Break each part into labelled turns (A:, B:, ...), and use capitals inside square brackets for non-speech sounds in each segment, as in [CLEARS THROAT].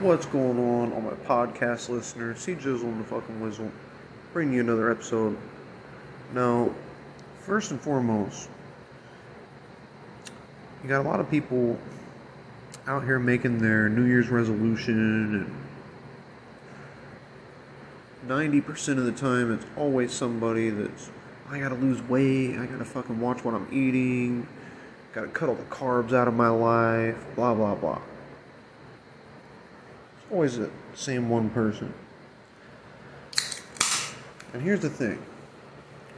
A: What's going on, all my podcast listeners? See Jizzle and the fucking Wizzle. Bring you another episode. Now, first and foremost, you got a lot of people out here making their New Year's resolution, and 90% of the time, it's always somebody that's, I gotta lose weight, I gotta fucking watch what I'm eating, gotta cut all the carbs out of my life, blah, blah, blah always the same one person. And here's the thing.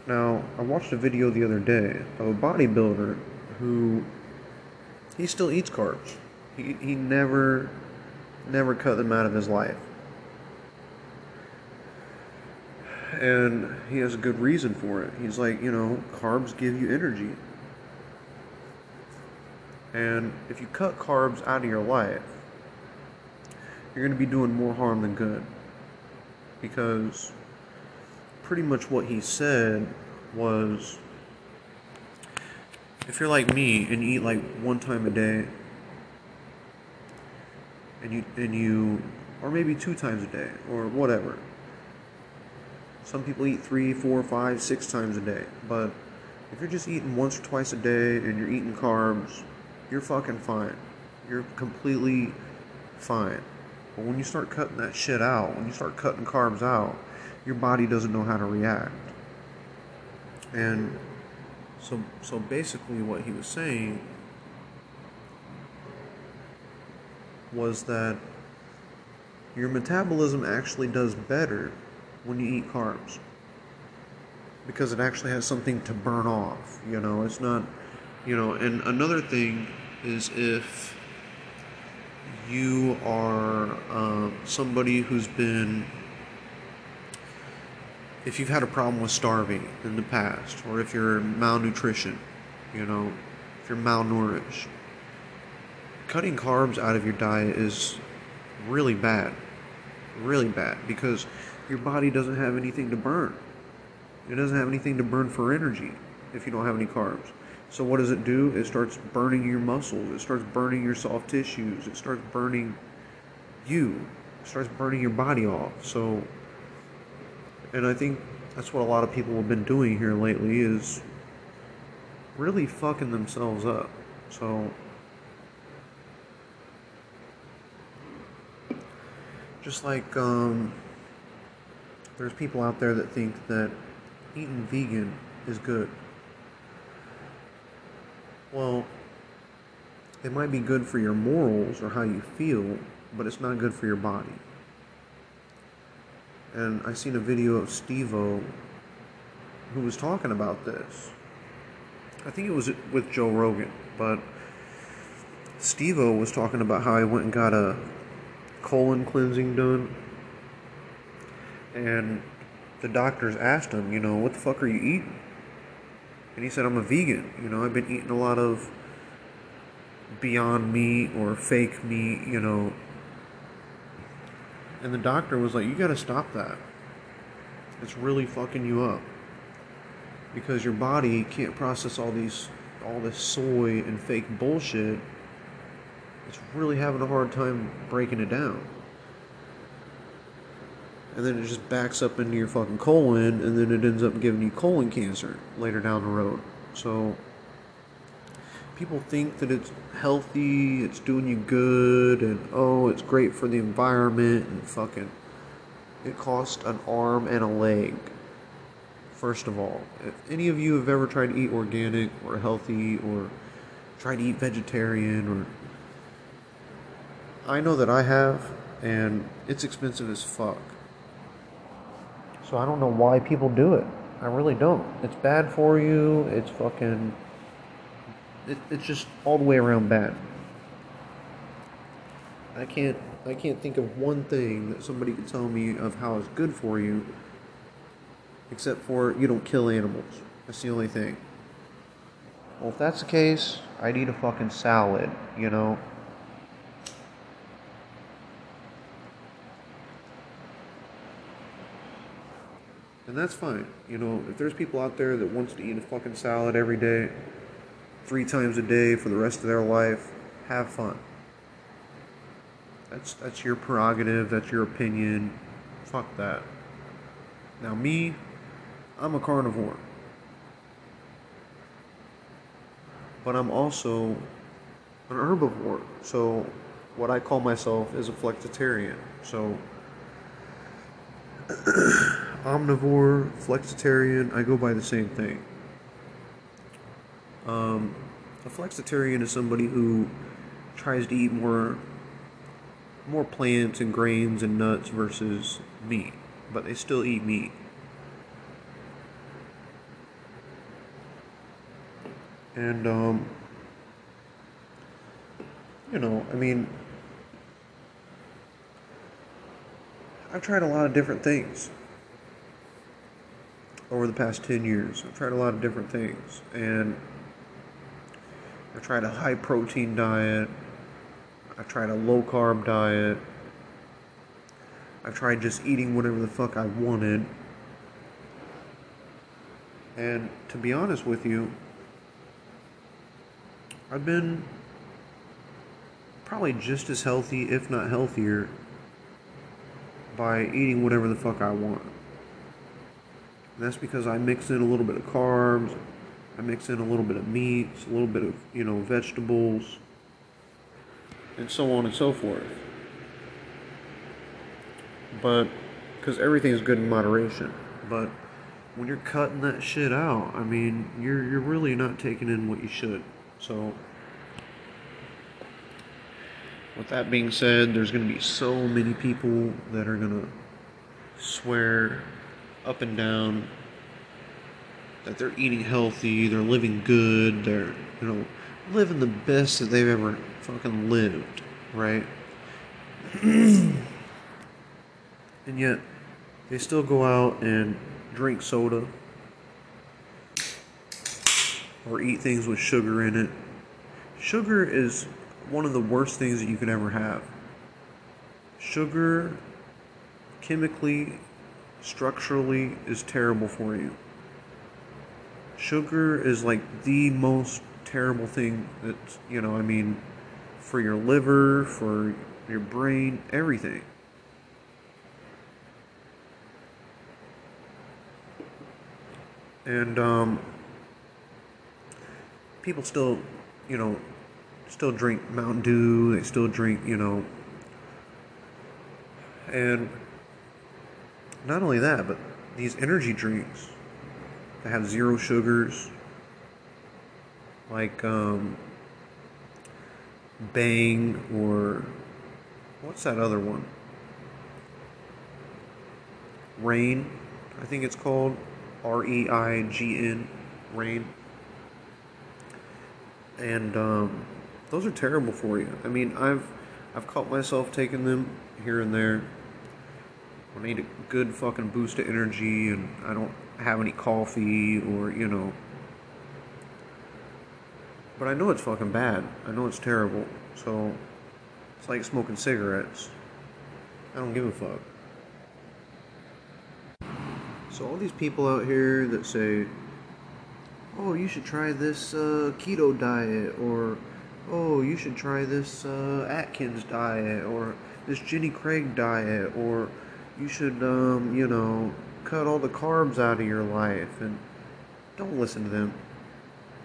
A: Now, I watched a video the other day of a bodybuilder who he still eats carbs. He he never never cut them out of his life. And he has a good reason for it. He's like, you know, carbs give you energy. And if you cut carbs out of your life, you're going to be doing more harm than good. Because pretty much what he said was if you're like me and eat like one time a day, and you, and you, or maybe two times a day, or whatever. Some people eat three, four, five, six times a day, but if you're just eating once or twice a day and you're eating carbs, you're fucking fine. You're completely fine. But when you start cutting that shit out, when you start cutting carbs out, your body doesn't know how to react. And so so basically what he was saying was that your metabolism actually does better when you eat carbs because it actually has something to burn off you know it's not you know and another thing is if you are uh, somebody who's been, if you've had a problem with starving in the past, or if you're malnutrition, you know, if you're malnourished, cutting carbs out of your diet is really bad. Really bad because your body doesn't have anything to burn. It doesn't have anything to burn for energy if you don't have any carbs. So what does it do? It starts burning your muscles. It starts burning your soft tissues. It starts burning you. It starts burning your body off. So, and I think that's what a lot of people have been doing here lately is really fucking themselves up. So, just like um, there's people out there that think that eating vegan is good. Well, it might be good for your morals or how you feel, but it's not good for your body. And I seen a video of Steve-O who was talking about this. I think it was with Joe Rogan, but Steve-O was talking about how he went and got a colon cleansing done. And the doctors asked him, you know, what the fuck are you eating? And he said, I'm a vegan. You know, I've been eating a lot of beyond meat or fake meat, you know. And the doctor was like, You gotta stop that. It's really fucking you up. Because your body can't process all these all this soy and fake bullshit. It's really having a hard time breaking it down and then it just backs up into your fucking colon, and then it ends up giving you colon cancer later down the road. So people think that it's healthy, it's doing you good, and oh, it's great for the environment, and fucking it costs an arm and a leg. First of all, if any of you have ever tried to eat organic or healthy or tried to eat vegetarian or I know that I have, and it's expensive as fuck. So I don't know why people do it. I really don't. It's bad for you. It's fucking. It, it's just all the way around bad. I can't. I can't think of one thing that somebody could tell me of how it's good for you, except for you don't kill animals. That's the only thing. Well, if that's the case, I'd eat a fucking salad, you know? And that's fine. You know, if there's people out there that wants to eat a fucking salad every day, three times a day for the rest of their life, have fun. That's that's your prerogative, that's your opinion. Fuck that. Now me, I'm a carnivore. But I'm also an herbivore. So what I call myself is a flexitarian. So [CLEARS THROAT] omnivore, flexitarian, I go by the same thing. Um, a flexitarian is somebody who tries to eat more more plants and grains and nuts versus meat, but they still eat meat. And um, you know, I mean, I've tried a lot of different things over the past 10 years. I've tried a lot of different things. And I've tried a high protein diet. I've tried a low carb diet. I've tried just eating whatever the fuck I wanted. And to be honest with you, I've been probably just as healthy, if not healthier, by eating whatever the fuck I want. And that's because I mix in a little bit of carbs, I mix in a little bit of meats, a little bit of, you know, vegetables, and so on and so forth. But, because everything is good in moderation. But when you're cutting that shit out, I mean, you're, you're really not taking in what you should. So, with that being said, there's going to be so many people that are going to swear up and down that they're eating healthy, they're living good, they're, you know, living the best that they've ever fucking lived, right? [CLEARS THROAT] and yet, they still go out and drink soda or eat things with sugar in it. Sugar is one of the worst things that you could ever have. Sugar, chemically, structurally, is terrible for you. Sugar is like the most terrible thing that, you know, I mean, for your liver, for your brain, everything. And, um, people still, you know, still drink Mountain Dew, they still drink, you know. And not only that, but these energy drinks that have zero sugars, like um, Bang or what's that other one? Reign, I think it's called R E I G N, Reign. And um, those are terrible for you. I mean, I've I've caught myself taking them here and there. I need a good fucking boost of energy, and I don't have any coffee or you know. But I know it's fucking bad. I know it's terrible. So it's like smoking cigarettes. I don't give a fuck. So all these people out here that say, "Oh, you should try this uh, keto diet," or oh, you should try this uh, Atkins diet or this Jenny Craig diet, or you should, um, you know, cut all the carbs out of your life. And don't listen to them.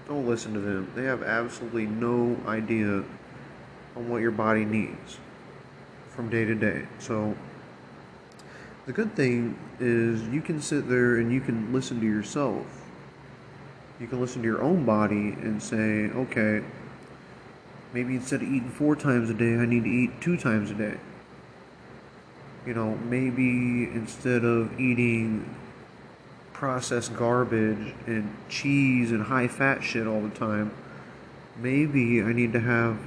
A: Don't listen to them. They have absolutely no idea on what your body needs from day to day. So, the good thing is you can sit there and you can listen to yourself. You can listen to your own body and say, okay, Maybe instead of eating four times a day, I need to eat two times a day. You know, maybe instead of eating processed garbage and cheese and high fat shit all the time, maybe I need to have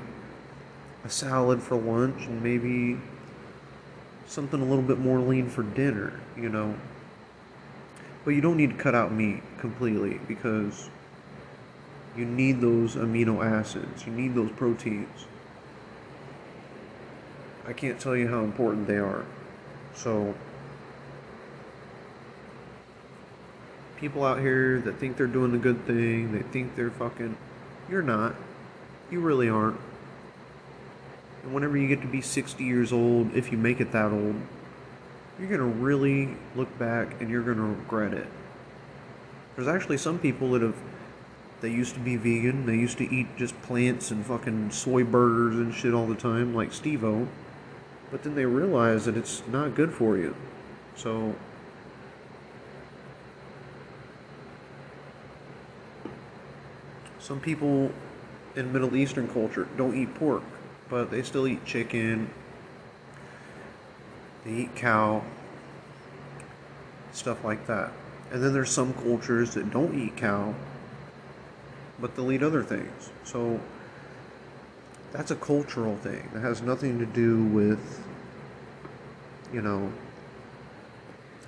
A: a salad for lunch and maybe something a little bit more lean for dinner, you know. But you don't need to cut out meat completely because you need those amino acids, you need those proteins. I can't tell you how important they are. So, people out here that think they're doing a good thing, they think they're fucking. You're not. You really aren't. And whenever you get to be 60 years old, if you make it that old, you're going to really look back and you're going to regret it. There's actually some people that have they used to be vegan. They used to eat just plants and fucking soy burgers and shit all the time, like Steve-O. But then they realize that it's not good for you. So some people in Middle Eastern culture don't eat pork, but they still eat chicken. They eat cow, stuff like that. And then there's some cultures that don't eat cow, but they'll eat other things. So that's a cultural thing. That has nothing to do with, you know,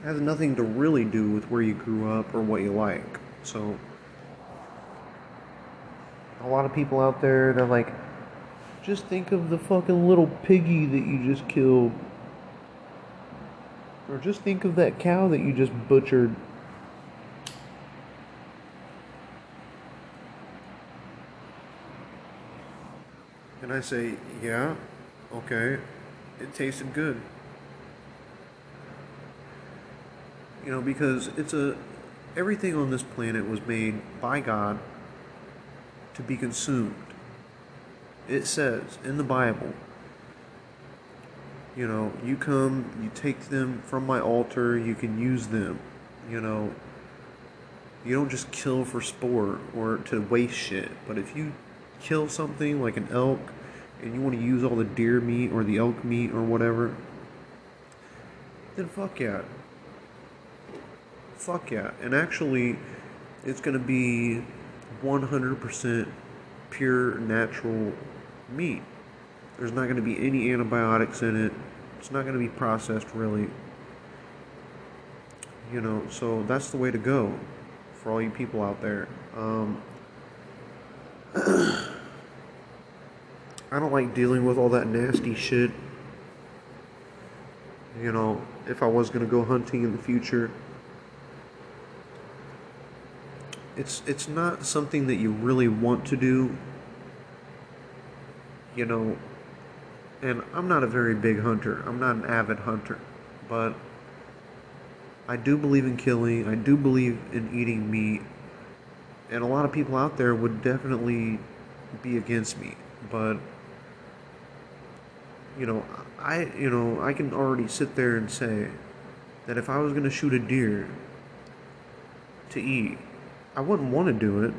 A: has nothing to really do with where you grew up or what you like. So a lot of people out there, they're like, just think of the fucking little piggy that you just killed. Or just think of that cow that you just butchered. And I say, yeah, okay, it tasted good. You know, because it's a, everything on this planet was made by God to be consumed. It says in the Bible, you know, you come, you take them from my altar, you can use them. You know, you don't just kill for sport or to waste shit. But if you kill something like an elk and you want to use all the deer meat or the elk meat or whatever, then fuck yeah. Fuck yeah. And actually, it's going to be 100% pure natural meat. There's not going to be any antibiotics in it. It's not going to be processed really. You know, so that's the way to go for all you people out there. Um, [CLEARS THROAT] I don't like dealing with all that nasty shit. You know, if I was going to go hunting in the future, it's it's not something that you really want to do you know and I'm not a very big hunter. I'm not an avid hunter but I do believe in killing. I do believe in eating meat and a lot of people out there would definitely be against me but you know I you know I can already sit there and say that if I was going to shoot a deer to eat I wouldn't want to do it.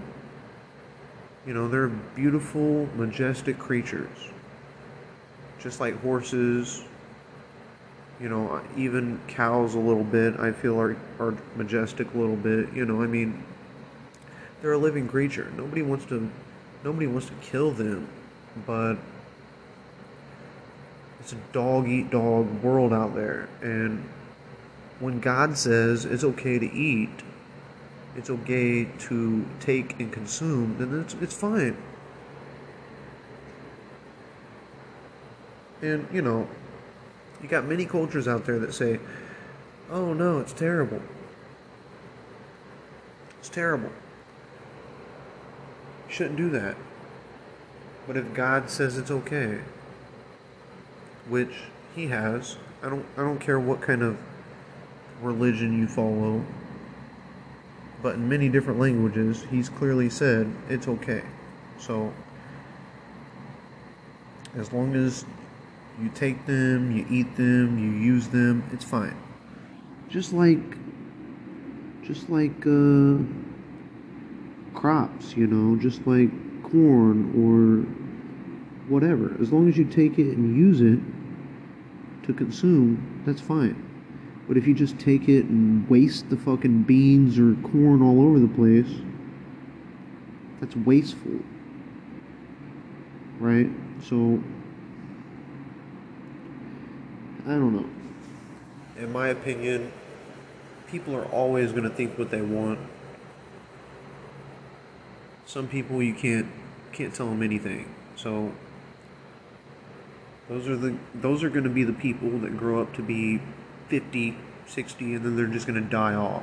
A: You know, they're beautiful, majestic creatures. Just like horses, you know, even cows a little bit, I feel are, are majestic a little bit. You know, I mean, they're a living creature. Nobody wants to, nobody wants to kill them, but it's a dog eat dog world out there. And when God says it's okay to eat, it's okay to take and consume, then it's, it's fine. And, you know, you got many cultures out there that say, oh no, it's terrible. It's terrible. You shouldn't do that. But if God says it's okay, which he has, I don't I don't care what kind of religion you follow, but in many different languages, he's clearly said it's okay. So, as long as you take them, you eat them, you use them, it's fine. Just like, just like uh, crops, you know, just like corn or whatever. As long as you take it and use it to consume, that's fine. But if you just take it and waste the fucking beans or corn all over the place, that's wasteful. Right? So, I don't know. In my opinion, people are always going to think what they want. Some people you can't can't tell them anything. So those are the those are going to be the people that grow up to be 50, 60, and then they're just going to die off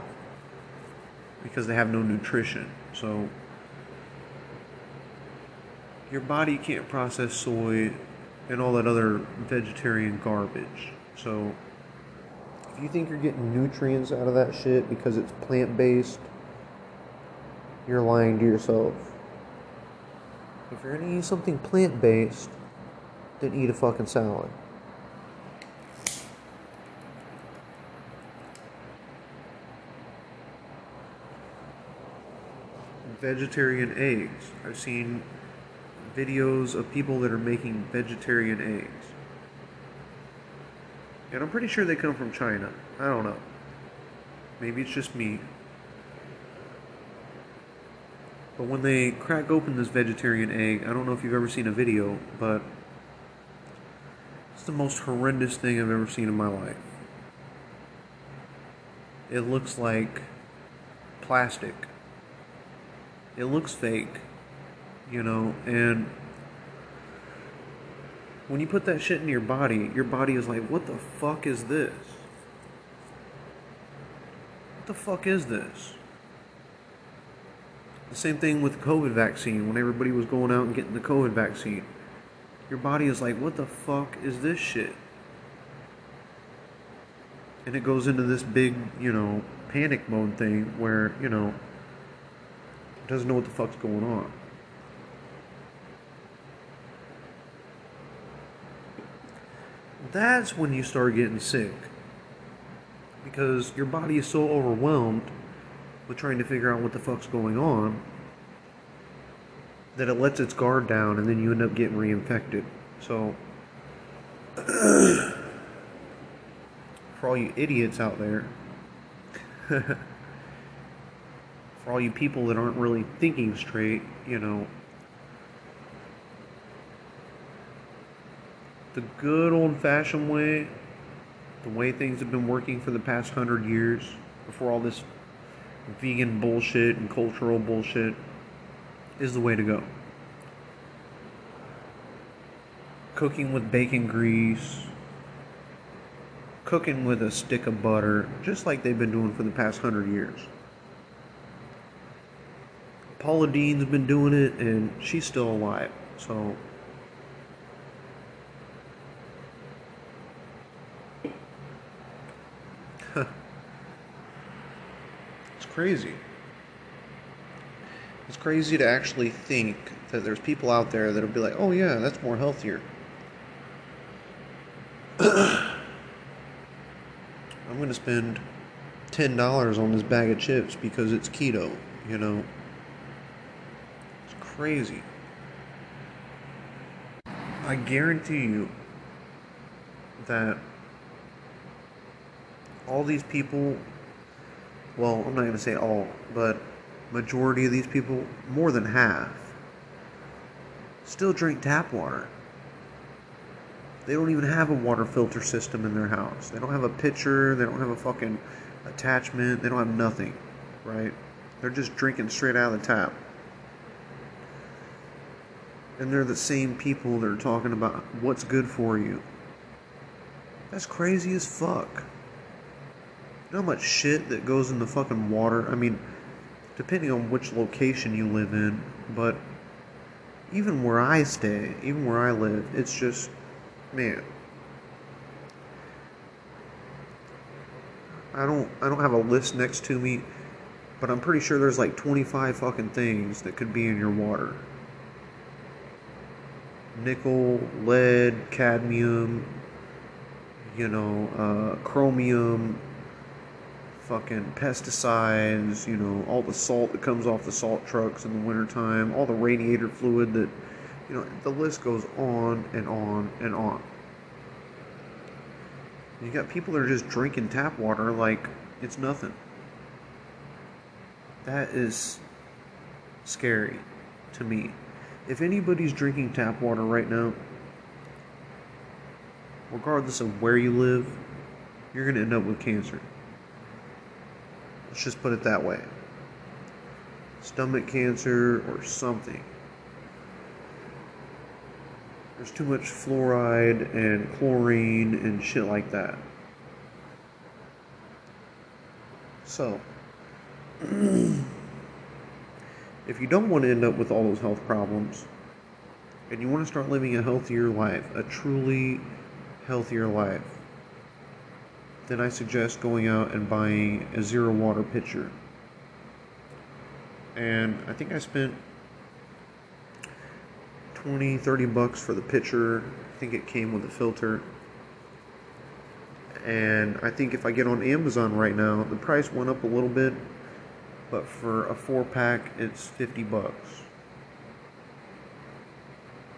A: because they have no nutrition. So, your body can't process soy and all that other vegetarian garbage. So, if you think you're getting nutrients out of that shit because it's plant based, you're lying to yourself. If you're gonna eat something plant based, then eat a fucking salad. Vegetarian eggs. I've seen videos of people that are making vegetarian eggs. And I'm pretty sure they come from China. I don't know. Maybe it's just me. But when they crack open this vegetarian egg, I don't know if you've ever seen a video, but it's the most horrendous thing I've ever seen in my life. It looks like plastic. It looks fake, you know, and when you put that shit in your body, your body is like, what the fuck is this? What the fuck is this? The same thing with the COVID vaccine. When everybody was going out and getting the COVID vaccine, your body is like, what the fuck is this shit? And it goes into this big, you know, panic mode thing where, you know, doesn't know what the fuck's going on. That's when you start getting sick. Because your body is so overwhelmed with trying to figure out what the fuck's going on that it lets its guard down and then you end up getting reinfected. So, [CLEARS THROAT] for all you idiots out there, [LAUGHS] for all you people that aren't really thinking straight, you know, the good old fashioned way, the way things have been working for the past hundred years, before all this vegan bullshit and cultural bullshit is the way to go. Cooking with bacon grease, cooking with a stick of butter, just like they've been doing for the past hundred years. Paula Deen's been doing it, and she's still alive. So [LAUGHS] it's crazy. It's crazy to actually think that there's people out there that'll be like, oh yeah, that's more healthier. [CLEARS THROAT] I'm going to spend $10 on this bag of chips because it's keto, you know? Crazy. I guarantee you that all these people well, I'm not going to say all, but majority of these people, more than half, still drink tap water. They don't even have a water filter system in their house. They don't have a pitcher, they don't have a fucking attachment, they don't have nothing, right? They're just drinking straight out of the tap. And they're the same people that are talking about what's good for you. That's crazy as fuck. You know how much shit that goes in the fucking water? I mean, depending on which location you live in, but even where I stay, even where I live, it's just, man. I don't I don't have a list next to me, but I'm pretty sure there's like 25 fucking things that could be in your water. Nickel, lead, cadmium, you know, uh, chromium, fucking pesticides, you know, all the salt that comes off the salt trucks in the wintertime, all the radiator fluid that, you know, the list goes on and on and on. You got people that are just drinking tap water like it's nothing. That is scary to me. If anybody's drinking tap water right now, regardless of where you live, you're going to end up with cancer. Let's just put it that way. Stomach cancer or something. There's too much fluoride and chlorine and shit like that. So, [CLEARS THROAT] if you don't want to end up with all those health problems, and you want to start living a healthier life, a truly healthier life, then I suggest going out and buying a zero water pitcher. And I think I spent 20, 30 bucks for the pitcher. I think it came with a filter. And I think if I get on Amazon right now, the price went up a little bit, but for a four pack, it's 50 bucks.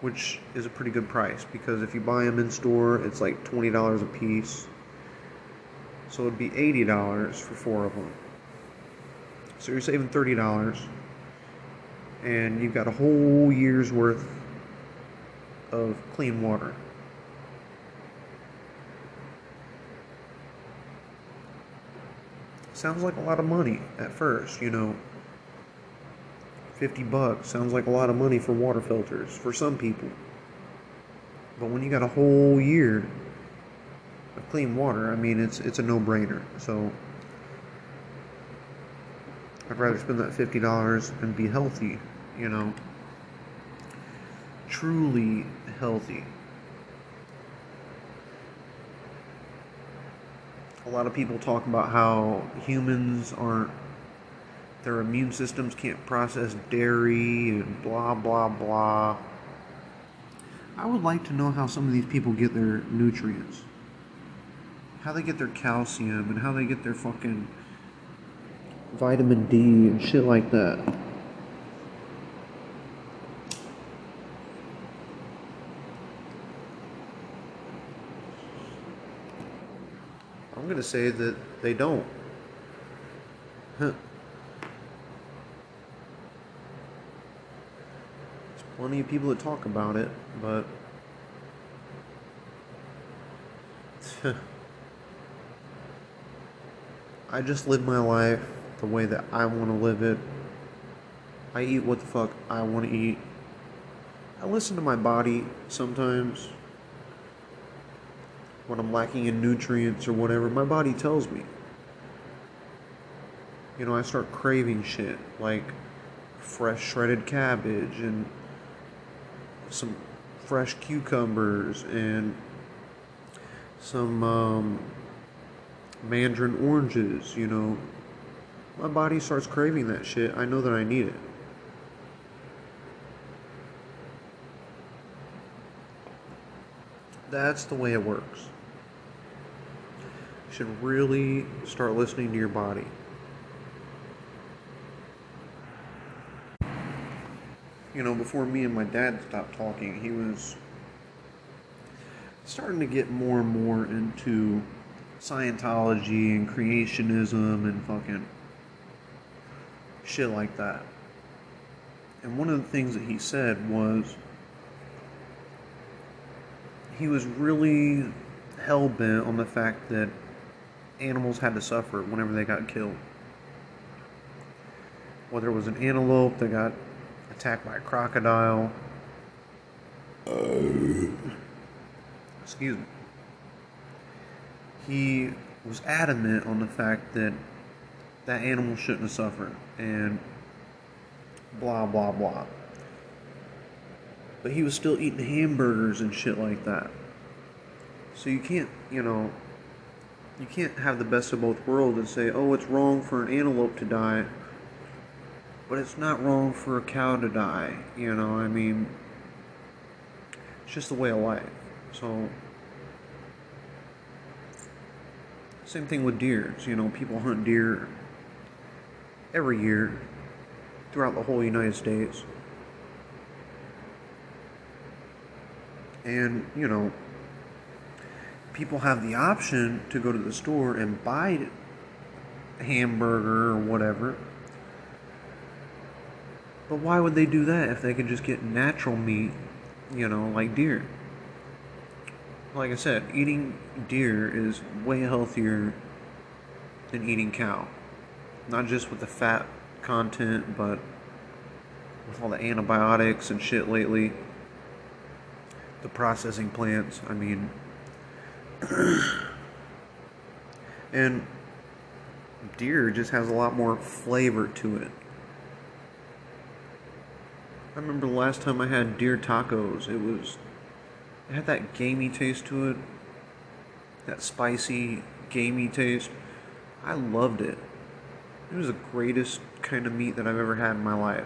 A: Which is a pretty good price because if you buy them in store, it's like $20 a piece. So it'd be $80 for four of them. So you're saving $30 and you've got a whole year's worth of clean water. Sounds like a lot of money at first, you know. 50 bucks sounds like a lot of money for water filters for some people. But when you got a whole year of clean water, I mean, it's it's a no-brainer. So I'd rather spend that $50 and be healthy, you know. Truly healthy. A lot of people talk about how humans aren't their immune systems can't process dairy and blah blah blah. I would like to know how some of these people get their nutrients. How they get their calcium and how they get their fucking vitamin D and shit like that. I'm going to say that they don't. Huh. plenty of people that talk about it, but [LAUGHS] I just live my life the way that I want to live it. I eat what the fuck I want to eat. I listen to my body sometimes when I'm lacking in nutrients or whatever. My body tells me. You know, I start craving shit like fresh shredded cabbage and some fresh cucumbers and some um, mandarin oranges, you know. My body starts craving that shit. I know that I need it. That's the way it works. You should really start listening to your body. you know, before me and my dad stopped talking, he was starting to get more and more into Scientology and creationism and fucking shit like that. And one of the things that he said was he was really hell bent on the fact that animals had to suffer whenever they got killed. Whether it was an antelope that got attacked by a crocodile. Excuse me. He was adamant on the fact that that animal shouldn't have suffered and blah blah blah. But he was still eating hamburgers and shit like that. So you can't, you know, you can't have the best of both worlds and say, oh, it's wrong for an antelope to die but it's not wrong for a cow to die, you know, I mean, it's just the way of life. So, same thing with deers, you know, people hunt deer every year throughout the whole United States. And, you know, people have the option to go to the store and buy a hamburger or whatever but why would they do that if they could just get natural meat, you know, like deer? Like I said, eating deer is way healthier than eating cow. Not just with the fat content, but with all the antibiotics and shit lately. The processing plants, I mean. [CLEARS THROAT] and deer just has a lot more flavor to it I remember the last time I had deer tacos. It was it had that gamey taste to it. That spicy, gamey taste. I loved it. It was the greatest kind of meat that I've ever had in my life.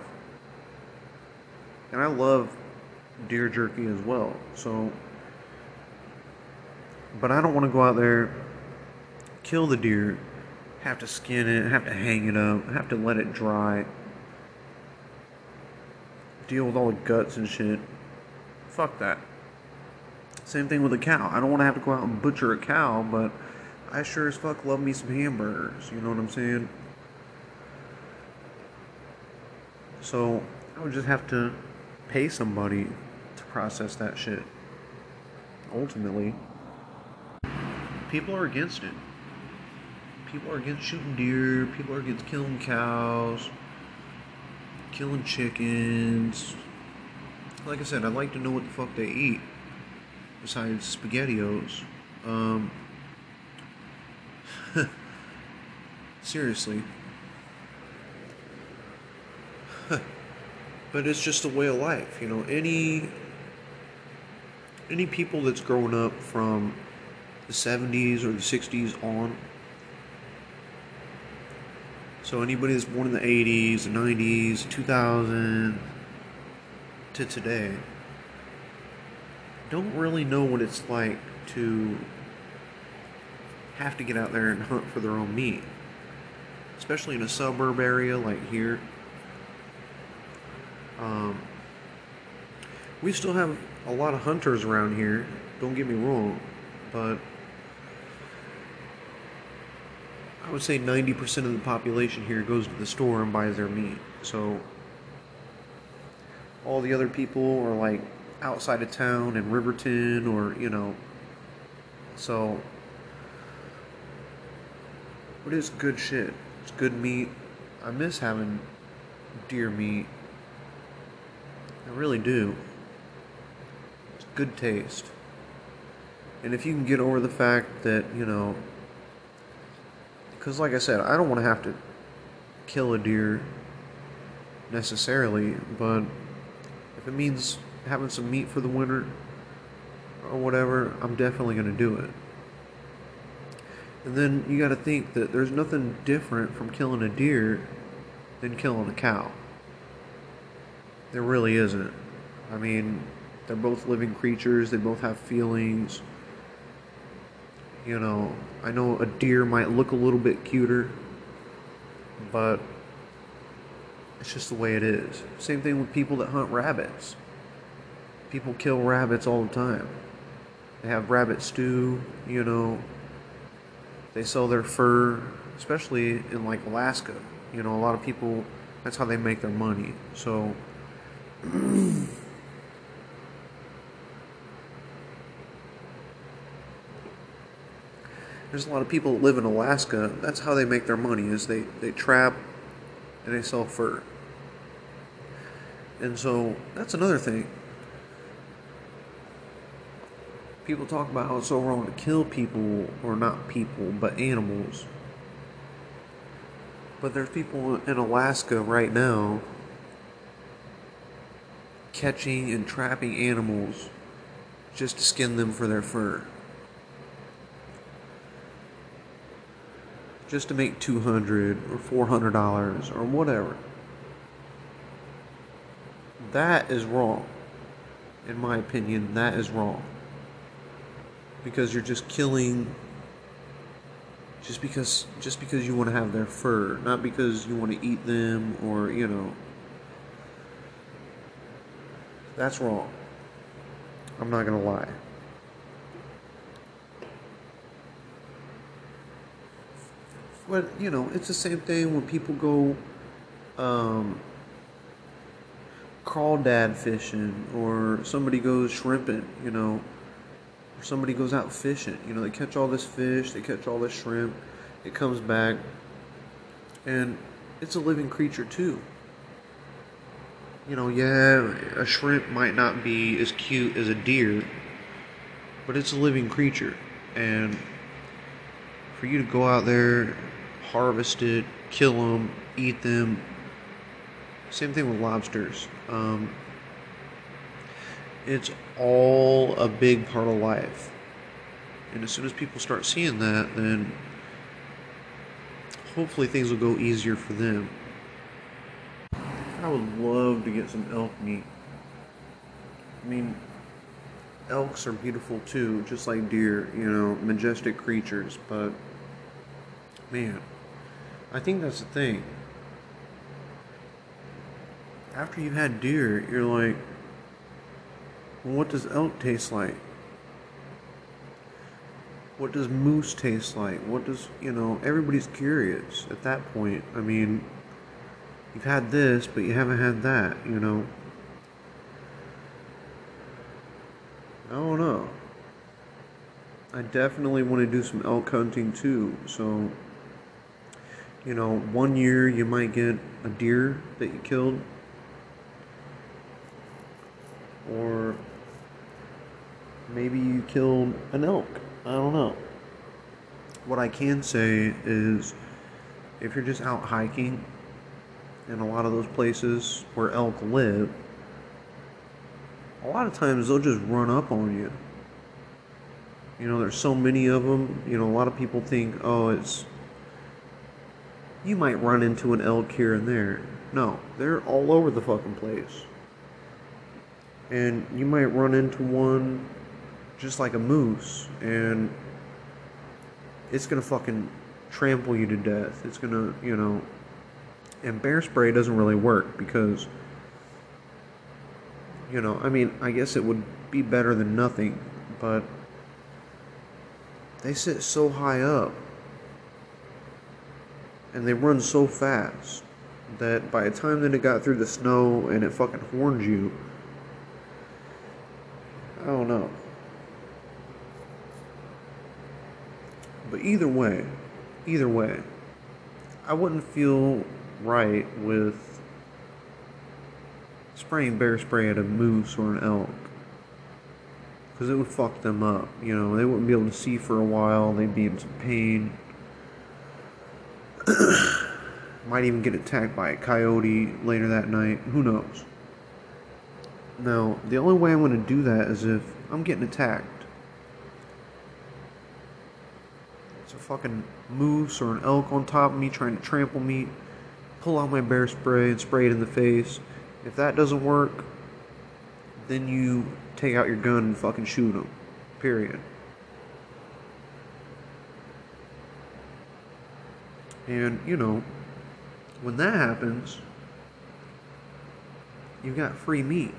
A: And I love deer jerky as well. So but I don't want to go out there, kill the deer, have to skin it, have to hang it up, have to let it dry, deal with all the guts and shit. Fuck that. Same thing with a cow. I don't want to have to go out and butcher a cow, but I sure as fuck love me some hamburgers. You know what I'm saying? So I would just have to pay somebody process that shit. Ultimately, people are against it. People are against shooting deer. People are against killing cows, killing chickens. Like I said, I'd like to know what the fuck they eat besides SpaghettiOs. Um, [LAUGHS] seriously. [LAUGHS] but it's just a way of life, you know. Any any people that's grown up from the 70s or the 60s on. So anybody that's born in the 80s, the 90s, 2000 to today don't really know what it's like to have to get out there and hunt for their own meat. Especially in a suburb area like here. Um, we still have a lot of hunters around here, don't get me wrong, but I would say 90% of the population here goes to the store and buys their meat. So all the other people are like outside of town in Riverton or, you know. So but it's good shit. It's good meat. I miss having deer meat. I really do. Good taste. And if you can get over the fact that, you know, because, like I said, I don't want to have to kill a deer necessarily, but if it means having some meat for the winter or whatever, I'm definitely going to do it. And then you got to think that there's nothing different from killing a deer than killing a cow. There really isn't. I mean, they're both living creatures, they both have feelings you know, I know a deer might look a little bit cuter, but it's just the way it is. Same thing with people that hunt rabbits. People kill rabbits all the time. They have rabbit stew, you know. They sell their fur, especially in like Alaska. You know, a lot of people, that's how they make their money. So, [CLEARS THROAT] there's a lot of people that live in Alaska. That's how they make their money is they, they trap and they sell fur. And so that's another thing. People talk about how it's so wrong to kill people, or not people, but animals. But there's people in Alaska right now catching and trapping animals just to skin them for their fur. Just to make 200 or 400 dollars or whatever. That is wrong. In my opinion that is wrong. Because you're just killing just because just because you want to have their fur not because you want to eat them or you know. That's wrong. I'm not going to lie But you know, it's the same thing when people go um, crawdad fishing, or somebody goes shrimping. You know, or somebody goes out fishing. You know, they catch all this fish, they catch all this shrimp. It comes back, and it's a living creature too. You know, yeah, a shrimp might not be as cute as a deer, but it's a living creature, and for you to go out there harvest it, kill them, eat them. Same thing with lobsters. Um, it's all a big part of life. And as soon as people start seeing that, then hopefully things will go easier for them. I would love to get some elk meat. I mean, elks are beautiful too, just like deer, you know, majestic creatures, but man, I think that's the thing. After you've had deer, you're like, well, what does elk taste like? What does moose taste like? What does, you know, everybody's curious at that point. I mean, you've had this, but you haven't had that, you know. I don't know. I definitely want to do some elk hunting too. So, you know, one year you might get a deer that you killed, or maybe you killed an elk. I don't know. What I can say is if you're just out hiking in a lot of those places where elk live, a lot of times they'll just run up on you. You know, there's so many of them. You know, a lot of people think, oh, it's. You might run into an elk here and there. No, they're all over the fucking place. And you might run into one just like a moose, and it's gonna fucking trample you to death. It's gonna, you know. And bear spray doesn't really work because, you know, I mean, I guess it would be better than nothing, but they sit so high up and they run so fast that by the time that it got through the snow and it fucking horned you, I don't know. But either way, either way, I wouldn't feel right with spraying bear spray at a moose or an elk. Because it would fuck them up. You know, they wouldn't be able to see for a while, they'd be in some pain. [COUGHS] Might even get attacked by a coyote later that night. Who knows? Now, the only way I'm going to do that is if I'm getting attacked. It's a fucking moose or an elk on top of me trying to trample me. Pull out my bear spray and spray it in the face. If that doesn't work, then you take out your gun and fucking shoot them. Period. And, you know, when that happens, you've got free meat.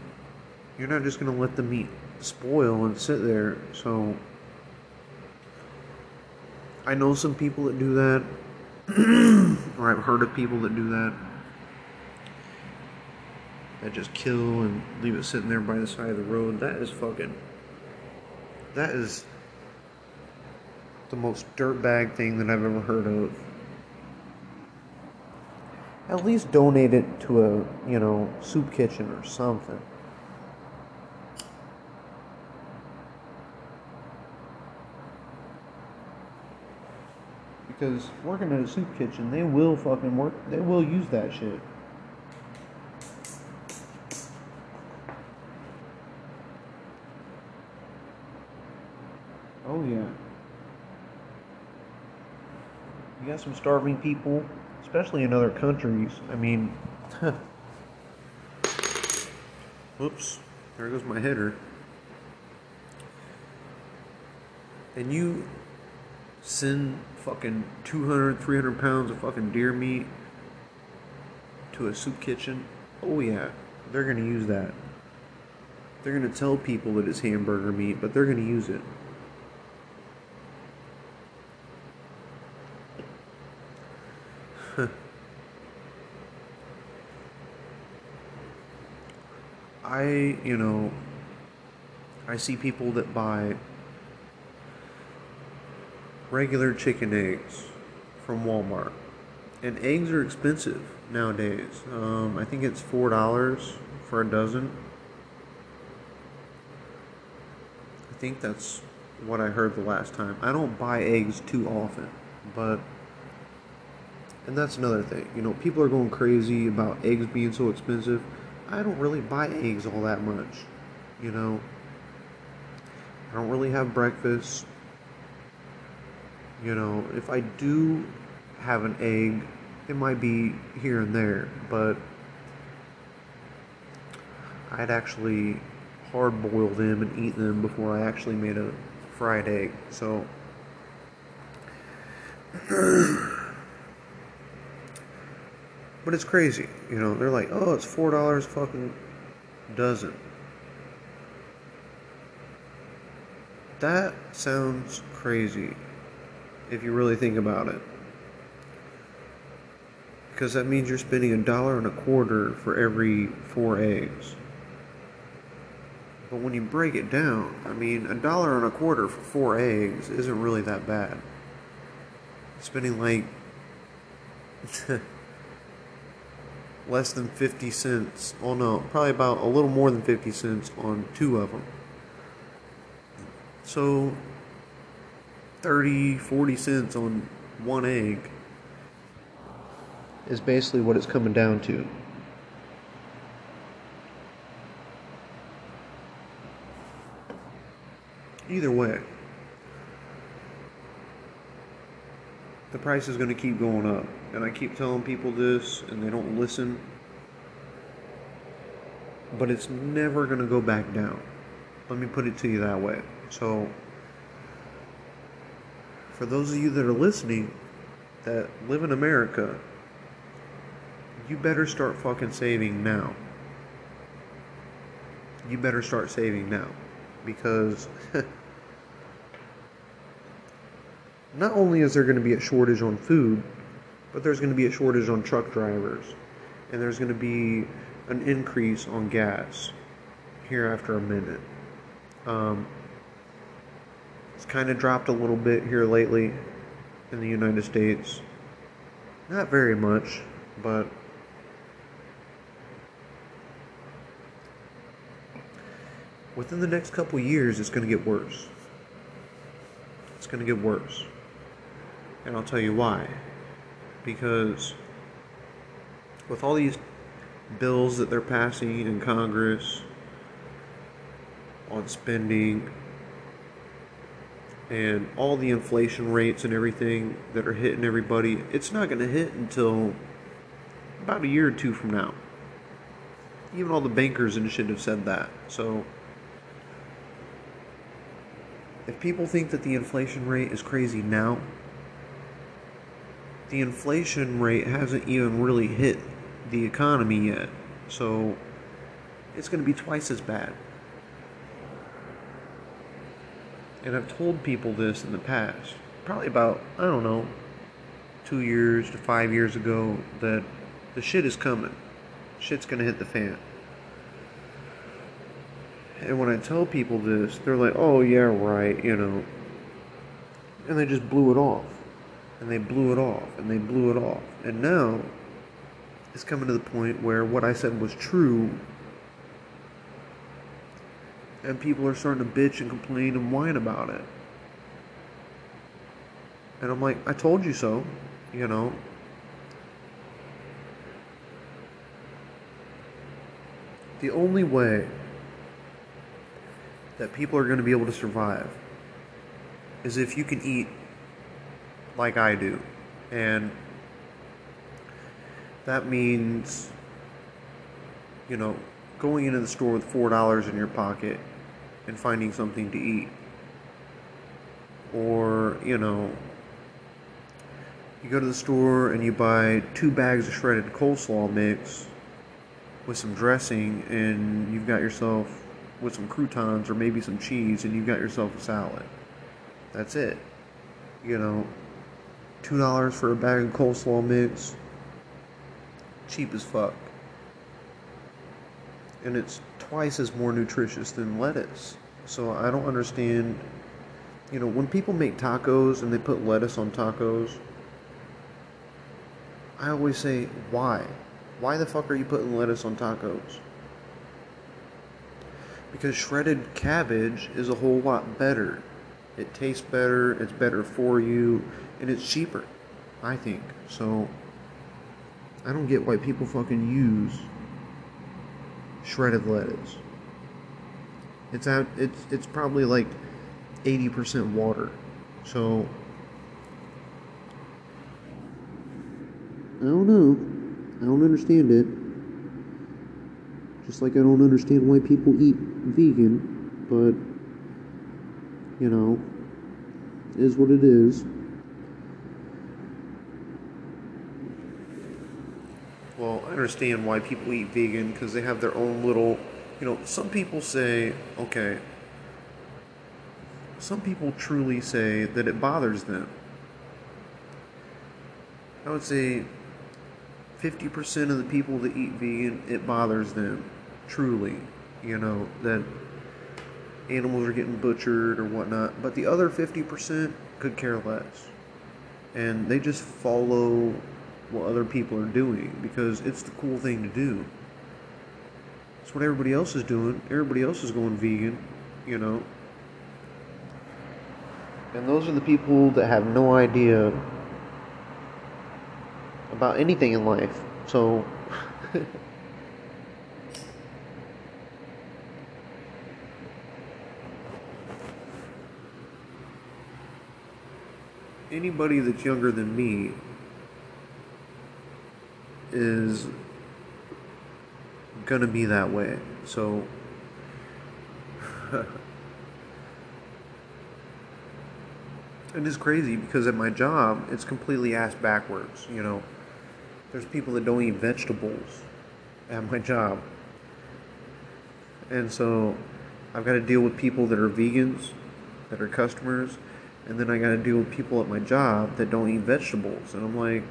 A: You're not just going to let the meat spoil and sit there. So, I know some people that do that, [CLEARS THROAT] or I've heard of people that do that. That just kill and leave it sitting there by the side of the road. That is fucking. That is the most dirtbag thing that I've ever heard of. At least donate it to a, you know, soup kitchen or something. Because working at a soup kitchen, they will fucking work, they will use that shit. Oh yeah. You got some starving people, especially in other countries. I mean, whoops, there goes my header. And you send fucking 200, 300 pounds of fucking deer meat to a soup kitchen. Oh yeah, they're gonna use that. They're gonna tell people that it's hamburger meat, but they're gonna use it. I, you know, I see people that buy regular chicken eggs from Walmart. And eggs are expensive nowadays. Um, I think it's $4 for a dozen. I think that's what I heard the last time. I don't buy eggs too often, but. And that's another thing. You know, people are going crazy about eggs being so expensive. I don't really buy eggs all that much. You know, I don't really have breakfast. You know, if I do have an egg, it might be here and there, but I'd actually hard boil them and eat them before I actually made a fried egg. So, [CLEARS THROAT] but it's crazy, you know. They're like, oh, it's four dollars fucking dozen. That sounds crazy if you really think about it. Because that means you're spending a dollar and a quarter for every four eggs. But when you break it down, I mean, a dollar and a quarter for four eggs isn't really that bad. Spending like [LAUGHS] less than 50 cents. Oh no, probably about a little more than 50 cents on two of them. So 30, 40 cents on one egg is basically what it's coming down to. Either way, the price is going to keep going up. And I keep telling people this, and they don't listen. But it's never going to go back down. Let me put it to you that way. So, for those of you that are listening that live in America, you better start fucking saving now. You better start saving now. Because [LAUGHS] not only is there going to be a shortage on food, but there's going to be a shortage on truck drivers. And there's going to be an increase on gas here after a minute. Um, it's kind of dropped a little bit here lately in the United States. Not very much, but within the next couple years, it's going to get worse. It's going to get worse. And I'll tell you why. Because with all these bills that they're passing in Congress on spending and all the inflation rates and everything that are hitting everybody, it's not going to hit until about a year or two from now. Even all the bankers and shit have said that. So, if people think that the inflation rate is crazy now, the inflation rate hasn't even really hit the economy yet. So, it's going to be twice as bad. and I've told people this in the past, probably about, I don't know, two years to five years ago, that the shit is coming. Shit's gonna hit the fan. And when I tell people this, they're like, oh, yeah, right, you know. And they just blew it off. And they blew it off. And they blew it off. And now, it's coming to the point where what I said was true and people are starting to bitch and complain and whine about it. And I'm like, I told you so, you know. The only way that people are going to be able to survive is if you can eat like I do. And that means, you know, going into the store with $4 in your pocket and finding something to eat. Or, you know, you go to the store and you buy two bags of shredded coleslaw mix with some dressing, and you've got yourself with some croutons or maybe some cheese, and you've got yourself a salad. That's it. You know, $2 for a bag of coleslaw mix. Cheap as fuck. And it's twice as more nutritious than lettuce. So I don't understand. You know, when people make tacos and they put lettuce on tacos, I always say, why? Why the fuck are you putting lettuce on tacos? Because shredded cabbage is a whole lot better. It tastes better, it's better for you, and it's cheaper, I think. So, I don't get why people fucking use shredded lettuce. It's out. It's it's probably like eighty percent water. So I don't know. I don't understand it. Just like I don't understand why people eat vegan, but you know, is what it is. Well, I understand why people eat vegan because they have their own little, you know, some people say, okay, some people truly say that it bothers them. I would say 50% of the people that eat vegan, it bothers them. Truly. You know, that animals are getting butchered or whatnot. But the other 50% could care less. And they just follow what other people are doing because it's the cool thing to do. It's what everybody else is doing. Everybody else is going vegan, you know. And those are the people that have no idea about anything in life. So [LAUGHS] anybody that's younger than me is gonna be that way. So [LAUGHS] it is crazy because at my job it's completely ass backwards, you know. There's people that don't eat vegetables at my job. And so I've got to deal with people that are vegans, that are customers, and then I got to deal with people at my job that don't eat vegetables. And I'm like,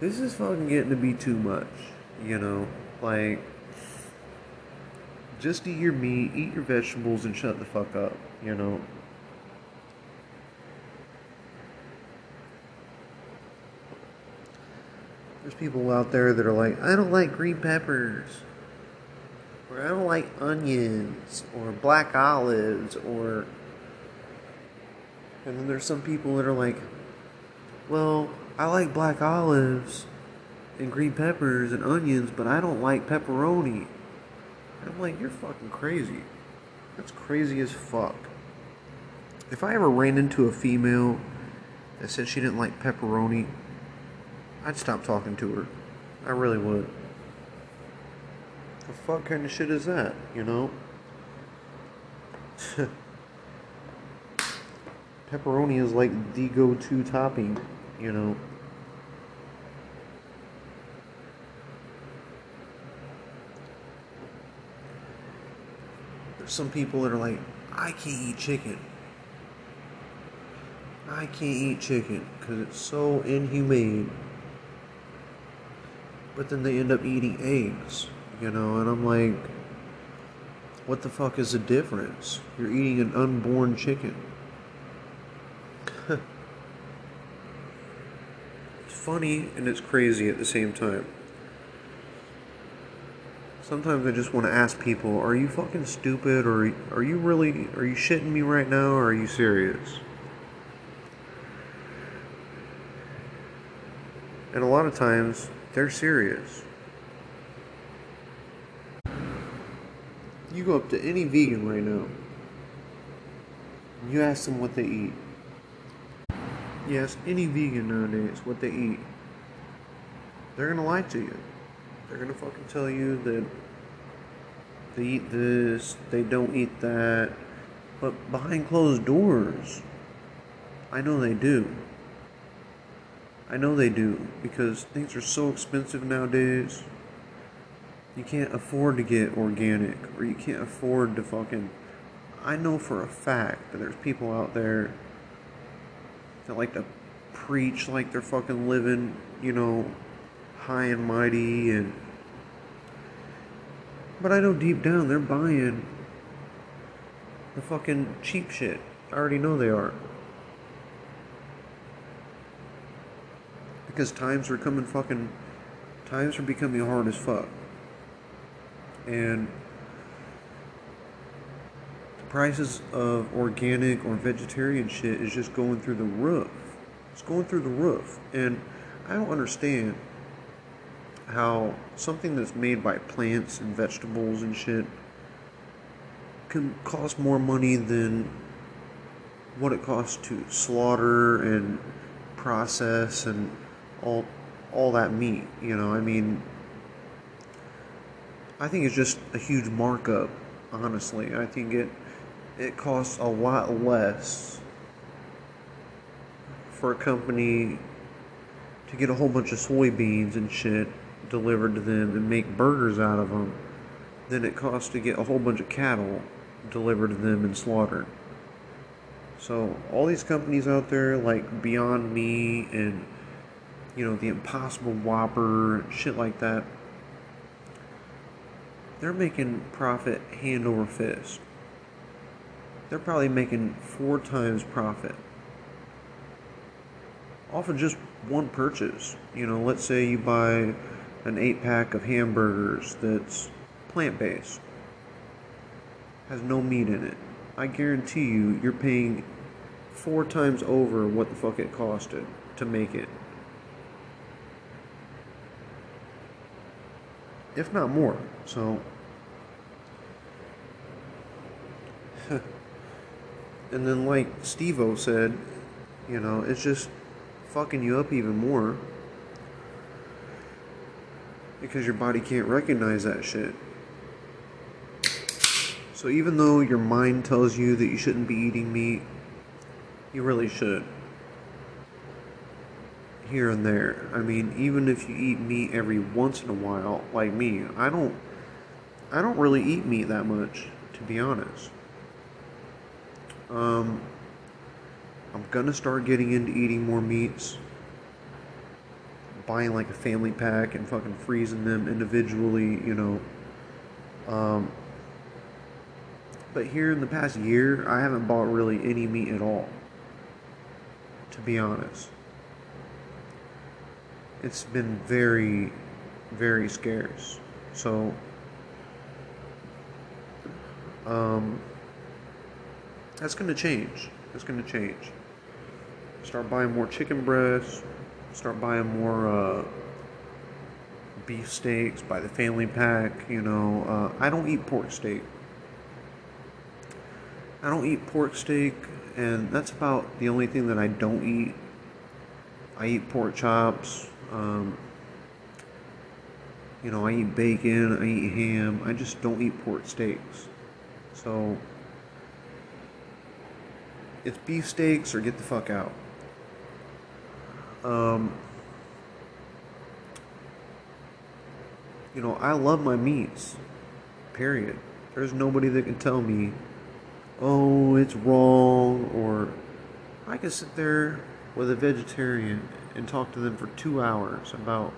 A: this is fucking getting to be too much, you know? Like, just eat your meat, eat your vegetables, and shut the fuck up, you know? There's people out there that are like, I don't like green peppers, or I don't like onions, or black olives, or. And then there's some people that are like, well, I like black olives and green peppers and onions, but I don't like pepperoni. And I'm like, you're fucking crazy. That's crazy as fuck. If I ever ran into a female that said she didn't like pepperoni, I'd stop talking to her. I really would. The fuck kind of shit is that, you know? [LAUGHS] Pepperoni is like the go to topping you know. Some people that are like, I can't eat chicken. I can't eat chicken because it's so inhumane. But then they end up eating eggs, you know, and I'm like, what the fuck is the difference? You're eating an unborn chicken. [LAUGHS] It's funny and it's crazy at the same time. Sometimes I just want to ask people, are you fucking stupid or are you really are you shitting me right now or are you serious? And a lot of times they're serious. You go up to any vegan right now. You ask them what they eat. Yes, any vegan nowadays, what they eat, they're gonna lie to you. They're gonna fucking tell you that they eat this, they don't eat that, but behind closed doors, I know they do. I know they do because things are so expensive nowadays. You can't afford to get organic or you can't afford to fucking. I know for a fact that there's people out there that like to preach like they're fucking living, you know, high and mighty and but I know deep down they're buying the fucking cheap shit. I already know they are. Because times are coming fucking times are becoming hard as fuck. And the prices of organic or vegetarian shit is just going through the roof. It's going through the roof. And I don't understand how something that's made by plants and vegetables and shit can cost more money than what it costs to slaughter and process and all all that meat, you know. I mean I think it's just a huge markup, honestly. I think it it costs a lot less for a company to get a whole bunch of soybeans and shit delivered to them and make burgers out of them than it costs to get a whole bunch of cattle delivered to them and slaughtered. So all these companies out there like Beyond Meat and you know the Impossible Whopper shit like that they're making profit hand over fist. They're probably making four times profit off of just one purchase. You know, let's say you buy an eight pack of hamburgers that's plant based, has no meat in it. I guarantee you, you're paying four times over what the fuck it costed to make it. If not more. So. [LAUGHS] and then, like Steve O said, you know, it's just fucking you up even more because your body can't recognize that shit. So even though your mind tells you that you shouldn't be eating meat, you really should. Here and there. I mean, even if you eat meat every once in a while, like me, I don't I don't really eat meat that much, to be honest. Um I'm gonna start getting into eating more meats. Buying like a family pack and fucking freezing them individually, you know. Um, but here in the past year, I haven't bought really any meat at all. To be honest, it's been very, very scarce. So, um, that's going to change. That's going to change. Start buying more chicken breasts. Start buying more uh, beef steaks by the family pack. You know, uh, I don't eat pork steak. I don't eat pork steak, and that's about the only thing that I don't eat. I eat pork chops. Um, you know, I eat bacon. I eat ham. I just don't eat pork steaks. So, it's beef steaks or get the fuck out. Um, you know, I love my meats. Period. There's nobody that can tell me, oh, it's wrong, or I can sit there with a vegetarian and talk to them for two hours about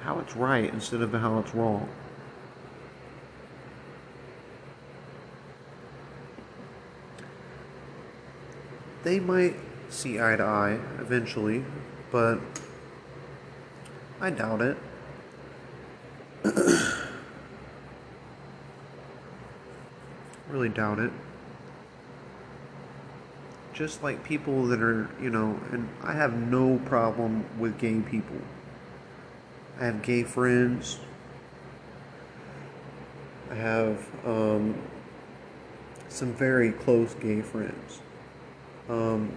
A: how it's right instead of how it's wrong. They might see eye to eye eventually, but I doubt it. [COUGHS] really doubt it. Just like people that are, you know, and I have no problem with gay people. I have gay friends. I have um, some very close gay friends. Um,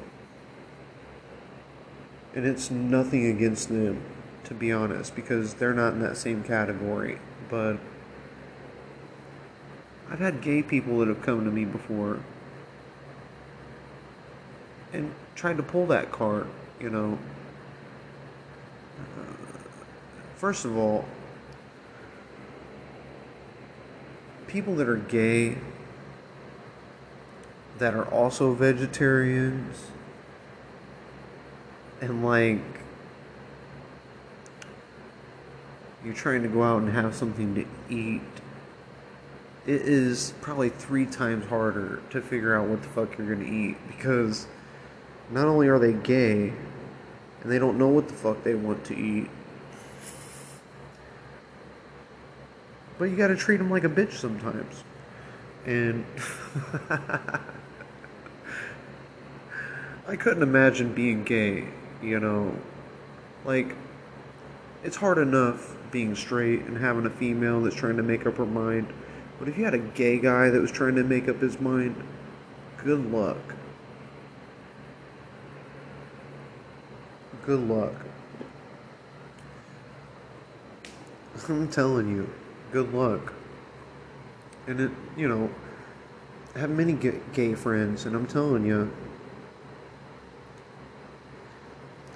A: and it's nothing against them, to be honest, because they're not in that same category. But I've had gay people that have come to me before and tried to pull that card, you know. Uh, first of all, people that are gay that are also vegetarians and like you're trying to go out and have something to eat it is probably three times harder to figure out what the fuck you're gonna eat because not only are they gay and they don't know what the fuck they want to eat but you gotta treat them like a bitch sometimes. And [LAUGHS] I couldn't imagine being gay you know, like it's hard enough being straight and having a female that's trying to make up her mind. But if you had a gay guy that was trying to make up his mind, good luck. Good luck. [LAUGHS] I'm telling you, good luck. And it, you know, I have many gay friends, and I'm telling you,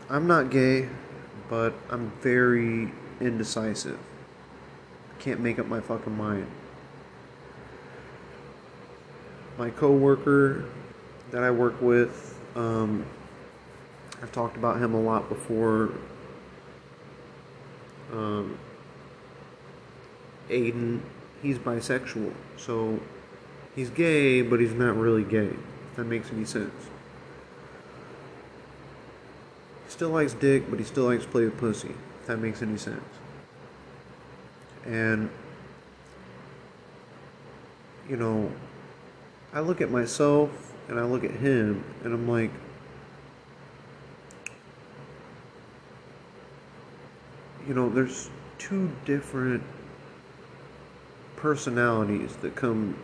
A: I'm not gay, but I'm very indecisive. Can't make up my fucking mind. My coworker that I work with, um, I've talked about him a lot before. Um, Aiden, he's bisexual, so he's gay, but he's not really gay. If that makes any sense. He still likes dick, but he still likes to play with pussy. If that makes any sense. And you know, I look at myself and I look at him and I'm like, you know, there's two different personalities that come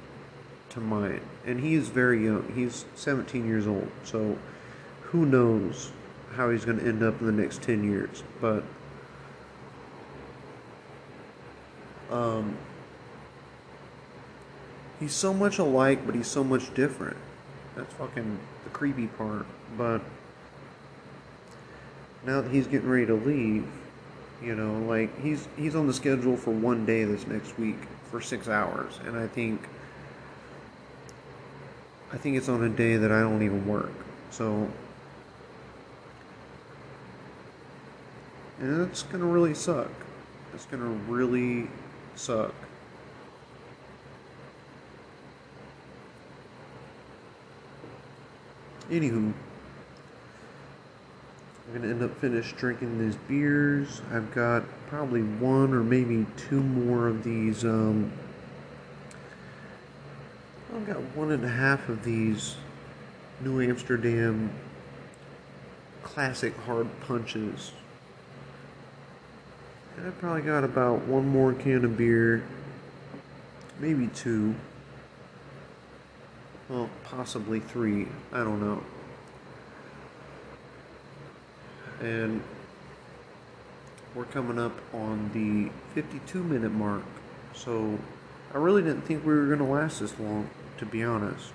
A: to mind. And he is very young. He's 17 years old. So who knows how he's going to end up in the next 10 years. But um, he's so much alike, but he's so much different. That's fucking the creepy part. But now that he's getting ready to leave, you know, like he's he's on the schedule for one day this next week for six hours, and I think I think it's on a day that I don't even work. So and it's gonna really suck. It's gonna really suck. Anywho, I'm gonna end up finish drinking these beers. I've got probably one or maybe two more of these. Um, I've got one and a half of these New Amsterdam classic hard punches. And I probably got about one more can of beer, maybe two. Well, possibly three. I don't know and we're coming up on the 52 minute mark. So I really didn't think we were going to last this long, to be honest.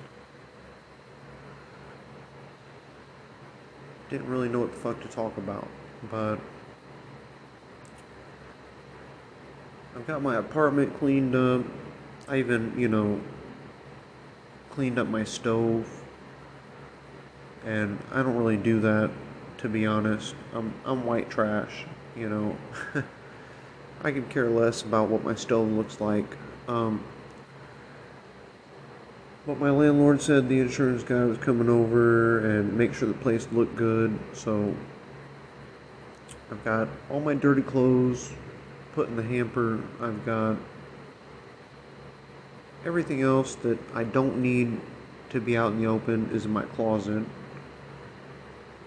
A: Didn't really know what the fuck to talk about, but I've got my apartment cleaned up. I even, you know, cleaned up my stove. And I don't really do that to be honest. I'm, I'm white trash, you know. [LAUGHS] I could care less about what my stove looks like. Um, but my landlord said the insurance guy was coming over and make sure the place looked good. So I've got all my dirty clothes put in the hamper. I've got everything else that I don't need to be out in the open is in my closet.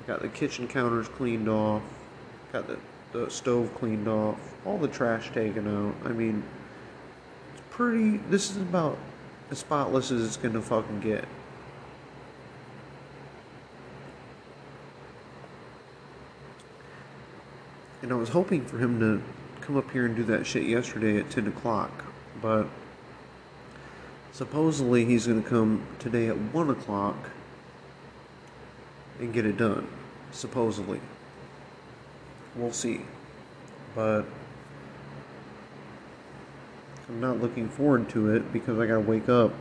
A: Got the kitchen counters cleaned off. Got the, the stove cleaned off. All the trash taken out. I mean, it's pretty. This is about as spotless as it's gonna fucking get. And I was hoping for him to come up here and do that shit yesterday at 10 o'clock, but supposedly he's going to come today at 1 o'clock and get it done supposedly. We'll see. But I'm not looking forward to it because I gotta wake up,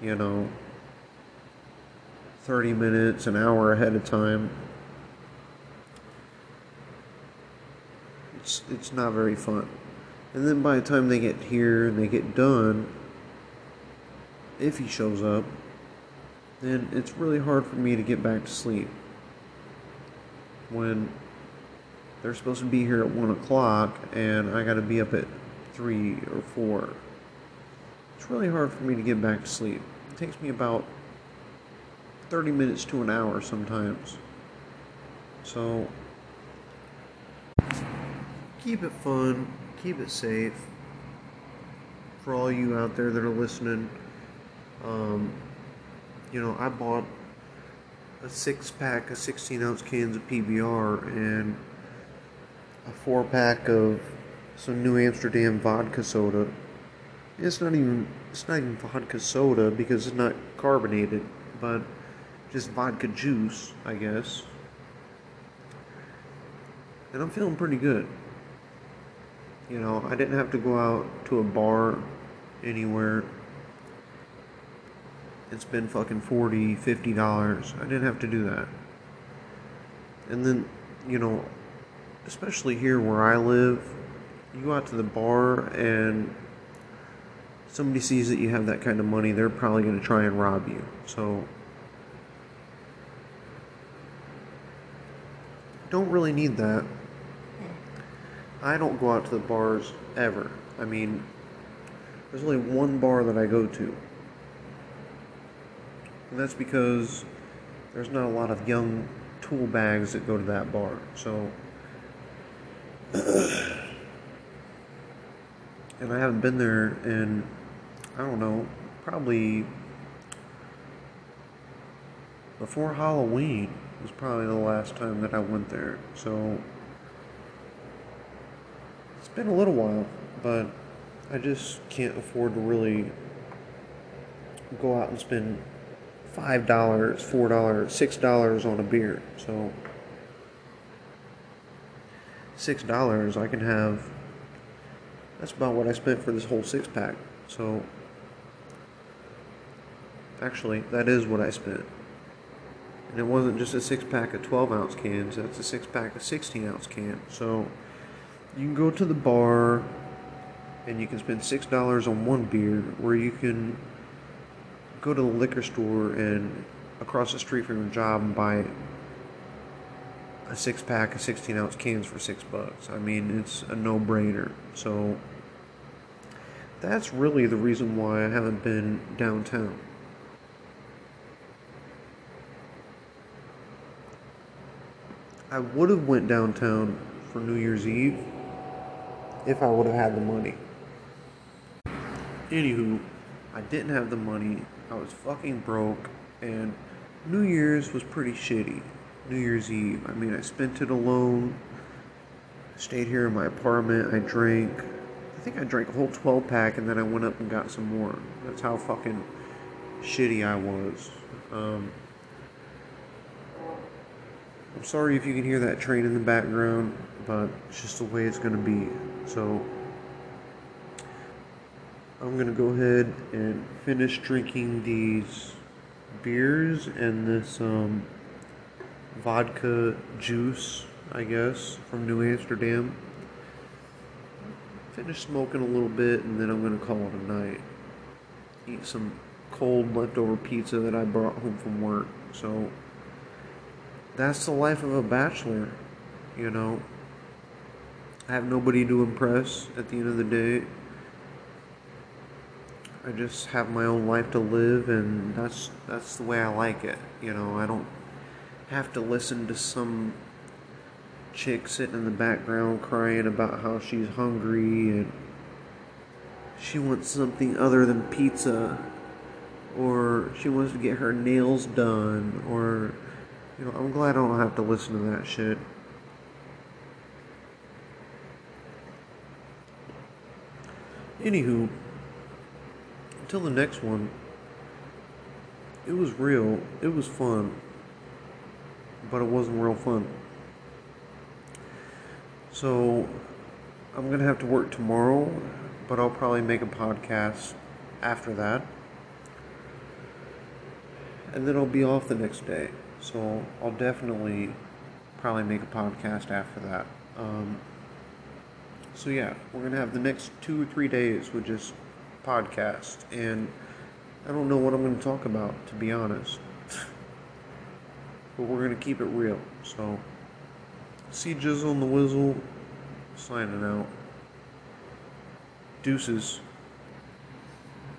A: you know, 30 minutes, an hour ahead of time. It's, not very fun. And then by the time they get here and they get done, if he shows up, then it's really hard for me to get back to sleep. When they're supposed to be here at 1 o'clock and I gotta be up at 3 or 4. It's really hard for me to get back to sleep. It takes me about 30 minutes to an hour sometimes. So, keep it fun, keep it safe. For all you out there that are listening, um, you know, I bought a six pack of 16 ounce cans of PBR and a four pack of some New Amsterdam vodka soda. It's not even it's not even vodka soda because it's not carbonated, but just vodka juice, I guess. And I'm feeling pretty good. You know, I didn't have to go out to a bar anywhere and spend fucking 40 50 dollars. I didn't have to do that. And then, you know, especially here where I live, you go out to the bar and somebody sees that you have that kind of money, they're probably going to try and rob you. So, don't really need that. I don't go out to the bars ever. I mean, there's only one bar that I go to. And that's because there's not a lot of young tool bags that go to that bar. So, [COUGHS] and I haven't been there in, I don't know, probably before Halloween was probably the last time that I went there. So, been a little while, but I just can't afford to really go out and spend five dollars, four dollars, six dollars on a beer. So six dollars, I can have. That's about what I spent for this whole six pack. So actually, that is what I spent. And it wasn't just a six pack of 12 ounce cans, that's a six pack of 16 ounce cans. So you can go to the bar and you can spend $6 on one beer, where you can go to the liquor store and across the street from your job and buy a six pack of 16 ounce cans for six bucks. I mean, it's a no brainer. So that's really the reason why I haven't been downtown. I would have went downtown for New Year's Eve if I would have had the money. Anywho, I didn't have the money. I was fucking broke, and New Year's was pretty shitty. New Year's Eve. I mean, I spent it alone. Stayed here in my apartment. I drank. I think I drank a whole 12 pack, and then I went up and got some more. That's how fucking shitty I was. Um, I'm sorry if you can hear that train in the background, but it's just the way it's gonna be. So. I'm gonna go ahead and finish drinking these beers and this um, vodka juice, I guess, from New Amsterdam. Finish smoking a little bit and then I'm gonna call it a night. Eat some cold leftover pizza that I brought home from work. So that's the life of a bachelor, you know. I have nobody to impress at the end of the day. I just have my own life to live, and that's that's the way I like it. You know, I don't have to listen to some chick sitting in the background crying about how she's hungry and she wants something other than pizza, or she wants to get her nails done, or you know, I'm glad I don't have to listen to that shit. Anywho until the next one, it was real. It was fun. But it wasn't real fun. So, I'm going to have to work tomorrow, but I'll probably make a podcast after that. And then I'll be off the next day. So, I'll definitely probably make a podcast after that. Um, so, yeah, we're to have the next two or three days with just podcast, and I don't know what I'm to talk about, to be honest. but we're to keep it real. So, see Jizzle and the Wizzle signing out. Deuces.